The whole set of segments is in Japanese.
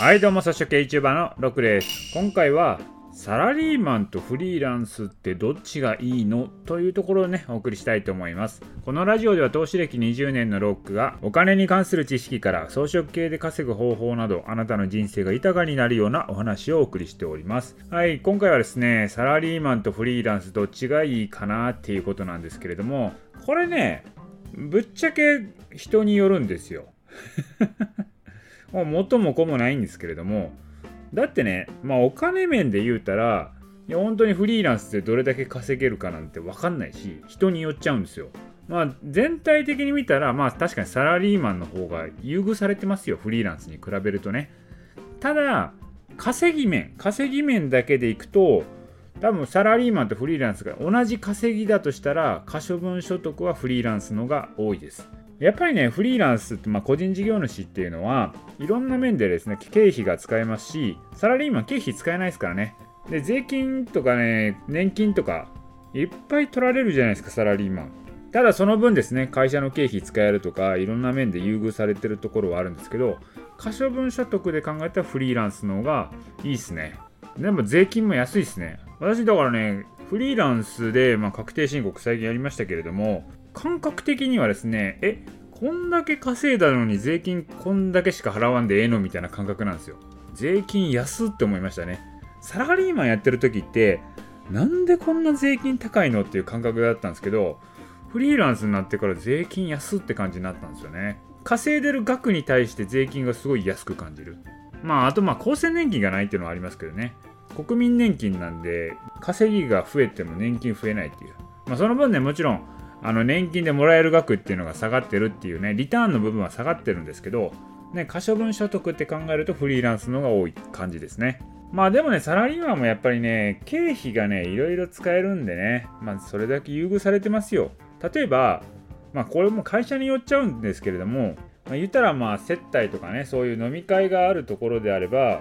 はいどうも、草食系 YouTuber のロックです。今回は、サラリーマンとフリーランスってどっちがいいのというところをね、お送りしたいと思います。このラジオでは投資歴20年のロックが、お金に関する知識から装飾系で稼ぐ方法など、あなたの人生が豊かになるようなお話をお送りしております。はい、今回はですね、サラリーマンとフリーランスどっちがいいかなっていうことなんですけれども、これね、ぶっちゃけ人によるんですよ。もう元も子もないんですけれどもだってねまあお金面で言うたら本当にフリーランスでどれだけ稼げるかなんて分かんないし人によっちゃうんですよ。まあ全体的に見たらまあ確かにサラリーマンの方が優遇されてますよフリーランスに比べるとね。ただ稼ぎ面稼ぎ面だけでいくと多分サラリーマンとフリーランスが同じ稼ぎだとしたら可処分所得はフリーランスのが多いです。やっぱりね、フリーランスって、まあ、個人事業主っていうのは、いろんな面でですね、経費が使えますし、サラリーマン経費使えないですからね。で、税金とかね、年金とか、いっぱい取られるじゃないですか、サラリーマン。ただその分ですね、会社の経費使えるとか、いろんな面で優遇されてるところはあるんですけど、可処分所得で考えたらフリーランスの方がいいっすね。でも税金も安いっすね。私だからね、フリーランスで、まあ、確定申告最近やりましたけれども、感覚的にはですね、え、こんだけ稼いだのに税金こんだけしか払わんでええのみたいな感覚なんですよ。税金安って思いましたね。サラリーマンやってる時って、なんでこんな税金高いのっていう感覚だったんですけど、フリーランスになってから税金安って感じになったんですよね。稼いでる額に対して税金がすごい安く感じる。まあ、あとまあ、厚生年金がないっていうのはありますけどね。国民年金なんで、稼ぎが増えても年金増えないっていう。まあ、その分ね、もちろん、あの年金でもらえる額っていうのが下がってるっていうね、リターンの部分は下がってるんですけど、ね、可処分所得って考えるとフリーランスのが多い感じですね。まあでもね、サラリーマンもやっぱりね、経費がね、いろいろ使えるんでね、まあそれだけ優遇されてますよ。例えば、まあこれも会社によっちゃうんですけれども、まあ、言ったらまあ接待とかねそういう飲み会があるところであれば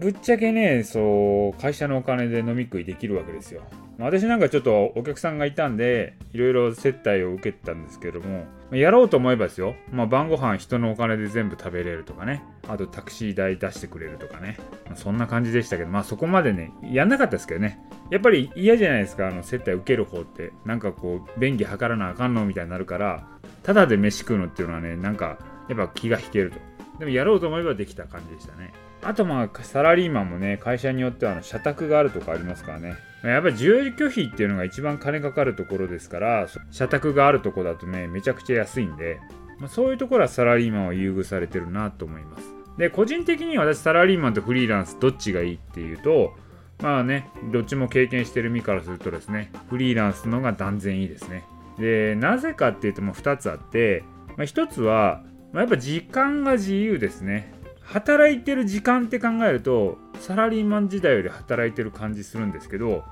ぶっちゃけねそう会社のお金で飲み食いできるわけですよ。私なんかちょっとお客さんがいたんでいろいろ接待を受けてたんですけどもやろうと思えばですよ、まあ、晩ご飯人のお金で全部食べれるとかね。あとタクシー代出してくれるとかね、まあ、そんな感じでしたけどまあそこまでねやんなかったですけどね。やっぱり嫌じゃないですかあの接待受ける方って。なんかこう便宜図らなあかんの？みたいになるからただで飯食うのっていうのはねなんかやっぱ気が引けると。でもやろうと思えばできた感じでしたね。あとまあサラリーマンもね、会社によってはあの社宅があるとかありますからね。やっぱり住居費っていうのが一番金かかるところですから、社宅があるとこだとね、めちゃくちゃ安いんで、まあ、そういうところはサラリーマンは優遇されてるなと思います。で、個人的に私サラリーマンとフリーランスどっちがいいっていうと、まあね、どっちも経験してる身からするとですね、フリーランスのが断然いいですね。で、なぜかっていうともう2つあって、まあ、1つは、まあ、やっぱ時間が自由ですね。働いてる時間って考えると、サラリーマン時代より働いてる感じするんですけど、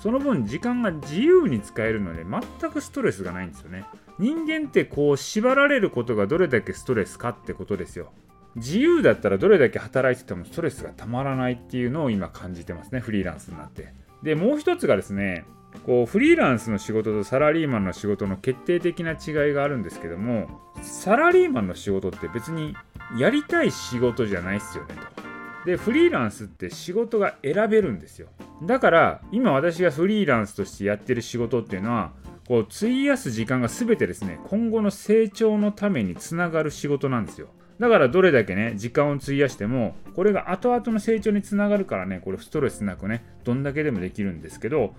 その分時間が自由に使えるので全くストレスがないんですよね。人間ってこう縛られることがどれだけストレスかってことですよ。自由だったらどれだけ働いててもストレスがたまらないっていうのを今感じてますね、フリーランスになって。で、もう一つがですね、こうフリーランスの仕事とサラリーマンの仕事の決定的な違いがあるんですけどもサラリーマンの仕事って別にやりたい仕事じゃないっすよねと。でフリーランスって仕事が選べるんですよだから今私がフリーランスとしてやってる仕事っていうのはこう費やす時間が全てですね今後の成長のためにつながる仕事なんですよだからどれだけね時間を費やしてもこれが後々の成長につながるからねこれストレスなくねどんだけでもできるんですけど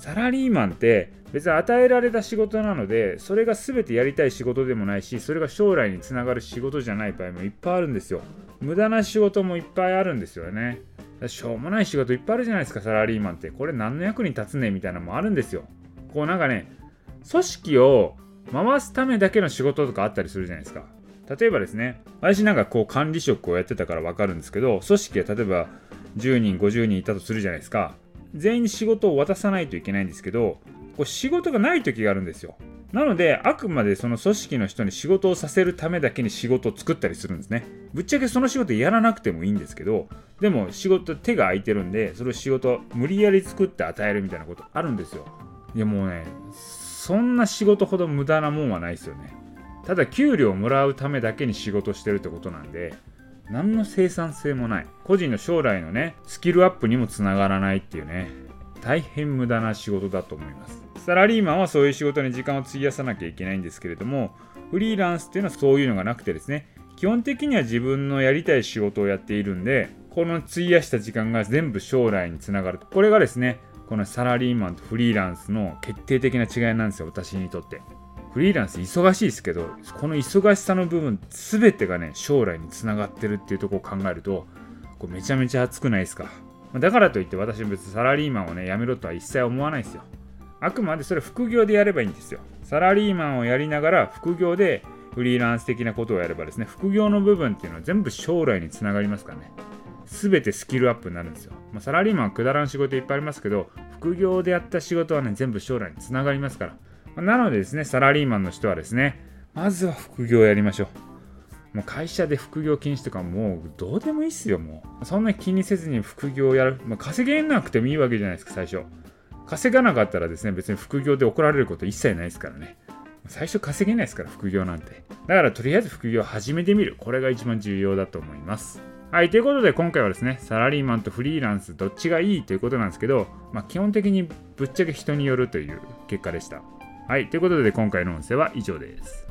サラリーマンって別に与えられた仕事なのでそれが全てやりたい仕事でもないしそれが将来につながる仕事じゃない場合もいっぱいあるんですよ。無駄な仕事もいっぱいあるんですよね。しょうもない仕事いっぱいあるじゃないですかサラリーマンって。これ何の役に立つねみたいなのもあるんですよ。こうなんかね組織を回すためだけの仕事とかあったりするじゃないですか。例えばですね私なんかこう管理職をやってたから分かるんですけど組織は例えば10人50人いたとするじゃないですか。全員に仕事を渡さないといけないんですけどこう仕事がない時があるんですよ。なのであくまでその組織の人に仕事をさせるためだけに仕事を作ったりするんですね。ぶっちゃけその仕事やらなくてもいいんですけどでも仕事手が空いてるんでそれを仕事無理やり作って与えるみたいなことあるんですよ。いやもうねそんな仕事ほど無駄なもんはないですよね。ただ給料をもらうためだけに仕事してるってことなんで何の生産性もない。個人の将来のねスキルアップにもつながらないっていうね。大変無駄な仕事だと思います。サラリーマンはそういう仕事に時間を費やさなきゃいけないんですけれどもフリーランスっていうのはそういうのがなくてですね。基本的には自分のやりたい仕事をやっているんでこの費やした時間が全部将来につながるこれがですねこのサラリーマンとフリーランスの決定的な違いなんですよ私にとって。フリーランス忙しいですけどこの忙しさの部分全てがね将来につながってるっていうとこを考えるとこれめちゃめちゃ熱くないですか。だからといって私別にサラリーマンをねやめろとは一切思わないですよ。あくまでそれ副業でやればいいんですよ。サラリーマンをやりながら副業でフリーランス的なことをやればですね副業の部分っていうのは全部将来につながりますからね。全てスキルアップになるんですよ、まあ、サラリーマンはくだらん仕事いっぱいありますけど副業でやった仕事はね全部将来につながりますから。なのでですね、サラリーマンの人はですね、まずは副業をやりましょう。もう会社で副業禁止とかもうどうでもいいっすよ、もう。そんな気にせずに副業をやる。まあ、稼げなくてもいいわけじゃないですか、最初。稼がなかったらですね、別に副業で怒られること一切ないですからね。最初稼げないですから、副業なんて。だからとりあえず副業を始めてみる。これが一番重要だと思います。はい、ということで今回はですね、サラリーマンとフリーランスどっちがいいということなんですけど、まあ、基本的にぶっちゃけ人によるという結果でした。はい、ということで今回の音声は以上です。